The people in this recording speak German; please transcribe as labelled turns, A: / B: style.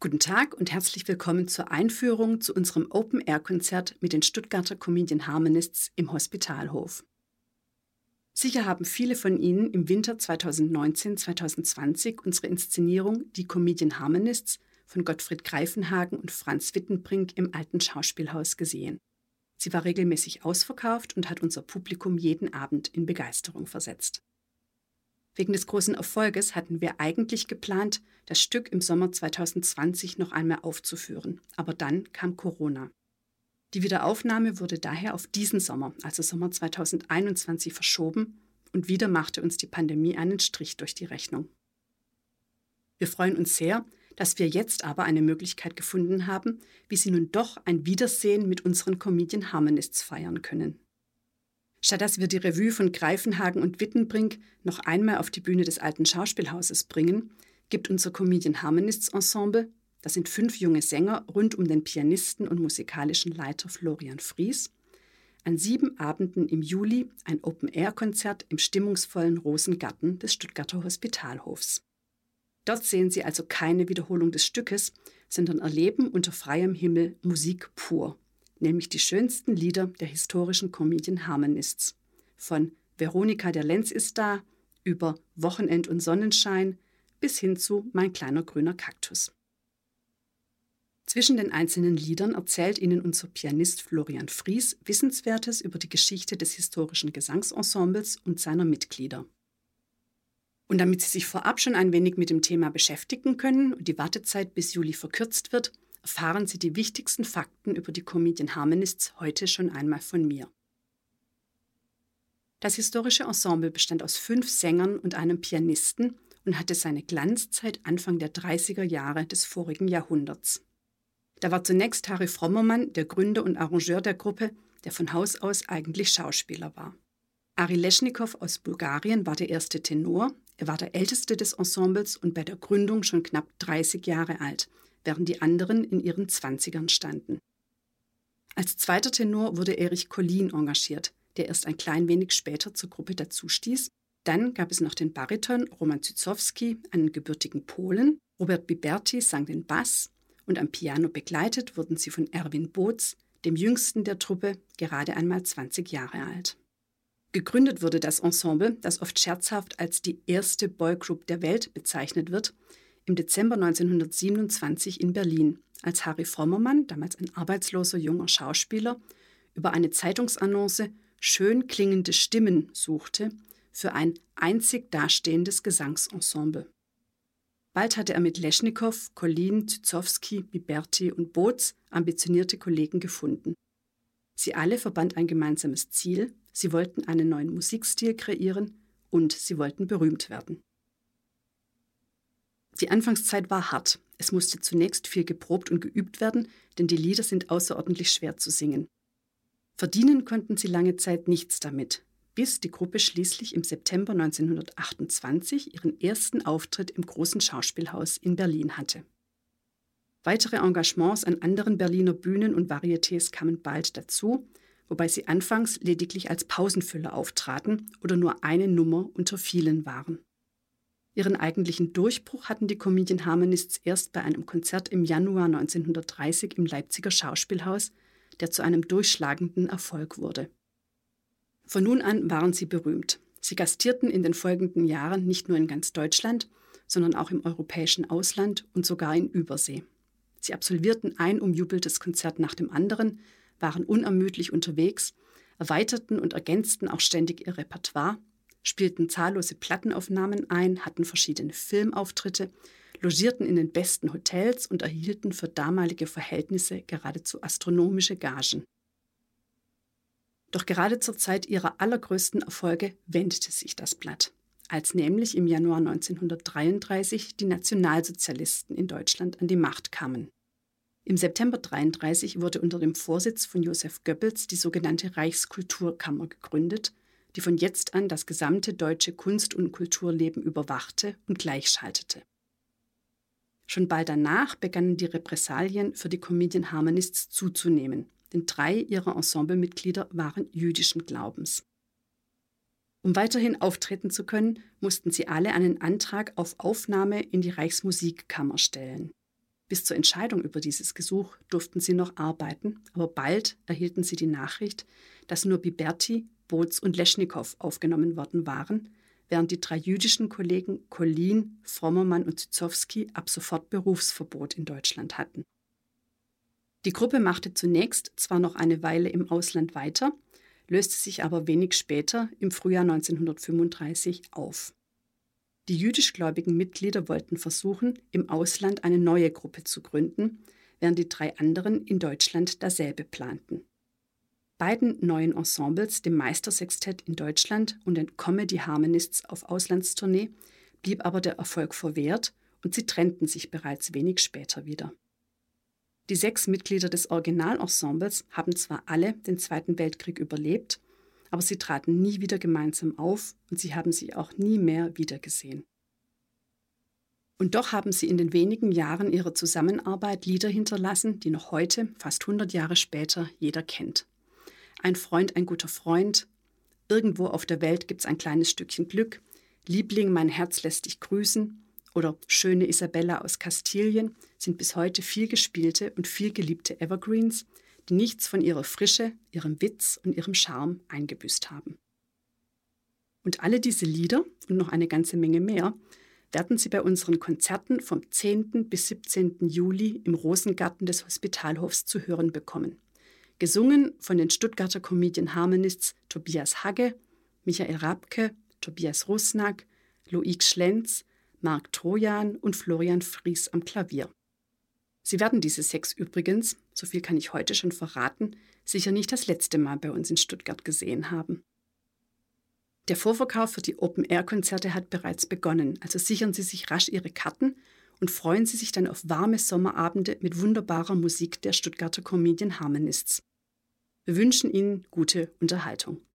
A: Guten Tag und herzlich willkommen zur Einführung zu unserem Open-Air-Konzert mit den Stuttgarter Comedian Harmonists im Hospitalhof. Sicher haben viele von Ihnen im Winter 2019-2020 unsere Inszenierung Die Comedian Harmonists von Gottfried Greifenhagen und Franz Wittenbrink im alten Schauspielhaus gesehen. Sie war regelmäßig ausverkauft und hat unser Publikum jeden Abend in Begeisterung versetzt. Wegen des großen Erfolges hatten wir eigentlich geplant, das Stück im Sommer 2020 noch einmal aufzuführen, aber dann kam Corona. Die Wiederaufnahme wurde daher auf diesen Sommer, also Sommer 2021, verschoben und wieder machte uns die Pandemie einen Strich durch die Rechnung. Wir freuen uns sehr, dass wir jetzt aber eine Möglichkeit gefunden haben, wie Sie nun doch ein Wiedersehen mit unseren Comedian Harmonists feiern können. Statt dass wir die Revue von Greifenhagen und Wittenbrink noch einmal auf die Bühne des alten Schauspielhauses bringen, gibt unser Comedian Harmonists Ensemble, das sind fünf junge Sänger rund um den Pianisten und musikalischen Leiter Florian Fries, an sieben Abenden im Juli ein Open-Air-Konzert im stimmungsvollen Rosengarten des Stuttgarter Hospitalhofs. Dort sehen Sie also keine Wiederholung des Stückes, sondern erleben unter freiem Himmel Musik pur nämlich die schönsten Lieder der historischen Comedian Harmonists. Von Veronika der Lenz ist da, über Wochenend und Sonnenschein bis hin zu Mein kleiner grüner Kaktus. Zwischen den einzelnen Liedern erzählt Ihnen unser Pianist Florian Fries Wissenswertes über die Geschichte des historischen Gesangsensembles und seiner Mitglieder. Und damit Sie sich vorab schon ein wenig mit dem Thema beschäftigen können und die Wartezeit bis Juli verkürzt wird, erfahren Sie die wichtigsten Fakten über die Comedian Harmonists heute schon einmal von mir. Das historische Ensemble bestand aus fünf Sängern und einem Pianisten und hatte seine Glanzzeit Anfang der 30er Jahre des vorigen Jahrhunderts. Da war zunächst Harry Frommermann, der Gründer und Arrangeur der Gruppe, der von Haus aus eigentlich Schauspieler war. Ari Leschnikow aus Bulgarien war der erste Tenor. Er war der älteste des Ensembles und bei der Gründung schon knapp 30 Jahre alt, während die anderen in ihren Zwanzigern standen. Als zweiter Tenor wurde Erich Collin engagiert, der erst ein klein wenig später zur Gruppe dazustieß. Dann gab es noch den Bariton Roman Zyzowski, einen gebürtigen Polen. Robert Biberti sang den Bass und am Piano begleitet wurden sie von Erwin Boots, dem jüngsten der Truppe, gerade einmal 20 Jahre alt. Gegründet wurde das Ensemble, das oft scherzhaft als die erste Boygroup der Welt bezeichnet wird, im Dezember 1927 in Berlin, als Harry Frommermann, damals ein arbeitsloser junger Schauspieler, über eine Zeitungsannonce schön klingende Stimmen suchte für ein einzig dastehendes Gesangsensemble. Bald hatte er mit Leschnikow, Collin, Zyzowski, Biberti und Boots ambitionierte Kollegen gefunden. Sie alle verband ein gemeinsames Ziel, sie wollten einen neuen Musikstil kreieren und sie wollten berühmt werden. Die Anfangszeit war hart. Es musste zunächst viel geprobt und geübt werden, denn die Lieder sind außerordentlich schwer zu singen. Verdienen konnten sie lange Zeit nichts damit, bis die Gruppe schließlich im September 1928 ihren ersten Auftritt im großen Schauspielhaus in Berlin hatte. Weitere Engagements an anderen Berliner Bühnen und Varietés kamen bald dazu, wobei sie anfangs lediglich als Pausenfüller auftraten oder nur eine Nummer unter vielen waren. Ihren eigentlichen Durchbruch hatten die Comedian Harmonists erst bei einem Konzert im Januar 1930 im Leipziger Schauspielhaus, der zu einem durchschlagenden Erfolg wurde. Von nun an waren sie berühmt. Sie gastierten in den folgenden Jahren nicht nur in ganz Deutschland, sondern auch im europäischen Ausland und sogar in Übersee. Sie absolvierten ein umjubeltes Konzert nach dem anderen, waren unermüdlich unterwegs, erweiterten und ergänzten auch ständig ihr Repertoire spielten zahllose Plattenaufnahmen ein, hatten verschiedene Filmauftritte, logierten in den besten Hotels und erhielten für damalige Verhältnisse geradezu astronomische Gagen. Doch gerade zur Zeit ihrer allergrößten Erfolge wendete sich das Blatt, als nämlich im Januar 1933 die Nationalsozialisten in Deutschland an die Macht kamen. Im September 1933 wurde unter dem Vorsitz von Josef Goebbels die sogenannte Reichskulturkammer gegründet, die von jetzt an das gesamte deutsche Kunst- und Kulturleben überwachte und gleichschaltete. Schon bald danach begannen die Repressalien für die Comedian Harmonists zuzunehmen, denn drei ihrer Ensemblemitglieder waren jüdischen Glaubens. Um weiterhin auftreten zu können, mussten sie alle einen Antrag auf Aufnahme in die Reichsmusikkammer stellen. Bis zur Entscheidung über dieses Gesuch durften sie noch arbeiten, aber bald erhielten sie die Nachricht, dass nur Biberti, Boots und Leschnikow aufgenommen worden waren, während die drei jüdischen Kollegen Kolin, Frommermann und Zizowski ab sofort Berufsverbot in Deutschland hatten. Die Gruppe machte zunächst zwar noch eine Weile im Ausland weiter, löste sich aber wenig später, im Frühjahr 1935, auf. Die jüdischgläubigen Mitglieder wollten versuchen, im Ausland eine neue Gruppe zu gründen, während die drei anderen in Deutschland dasselbe planten. Beiden neuen Ensembles, dem Meistersextett in Deutschland und den Comedy Harmonists auf Auslandstournee, blieb aber der Erfolg verwehrt und sie trennten sich bereits wenig später wieder. Die sechs Mitglieder des Originalensembles haben zwar alle den Zweiten Weltkrieg überlebt, aber sie traten nie wieder gemeinsam auf und sie haben sich auch nie mehr wiedergesehen. Und doch haben sie in den wenigen Jahren ihrer Zusammenarbeit Lieder hinterlassen, die noch heute, fast 100 Jahre später, jeder kennt. Ein Freund, ein guter Freund, irgendwo auf der Welt gibt's ein kleines Stückchen Glück, Liebling, mein Herz lässt dich grüßen oder Schöne Isabella aus Kastilien sind bis heute viel gespielte und viel geliebte Evergreens, die nichts von ihrer Frische, ihrem Witz und ihrem Charme eingebüßt haben. Und alle diese Lieder und noch eine ganze Menge mehr werden Sie bei unseren Konzerten vom 10. bis 17. Juli im Rosengarten des Hospitalhofs zu hören bekommen. Gesungen von den Stuttgarter Comedian Harmonists Tobias Hagge, Michael Rabke, Tobias Rusnack, Loïc Schlenz, Marc Trojan und Florian Fries am Klavier. Sie werden diese sechs übrigens, so viel kann ich heute schon verraten, sicher nicht das letzte Mal bei uns in Stuttgart gesehen haben. Der Vorverkauf für die Open-Air-Konzerte hat bereits begonnen, also sichern Sie sich rasch Ihre Karten und freuen Sie sich dann auf warme Sommerabende mit wunderbarer Musik der Stuttgarter Comedian Harmonists. Wir wünschen Ihnen gute Unterhaltung.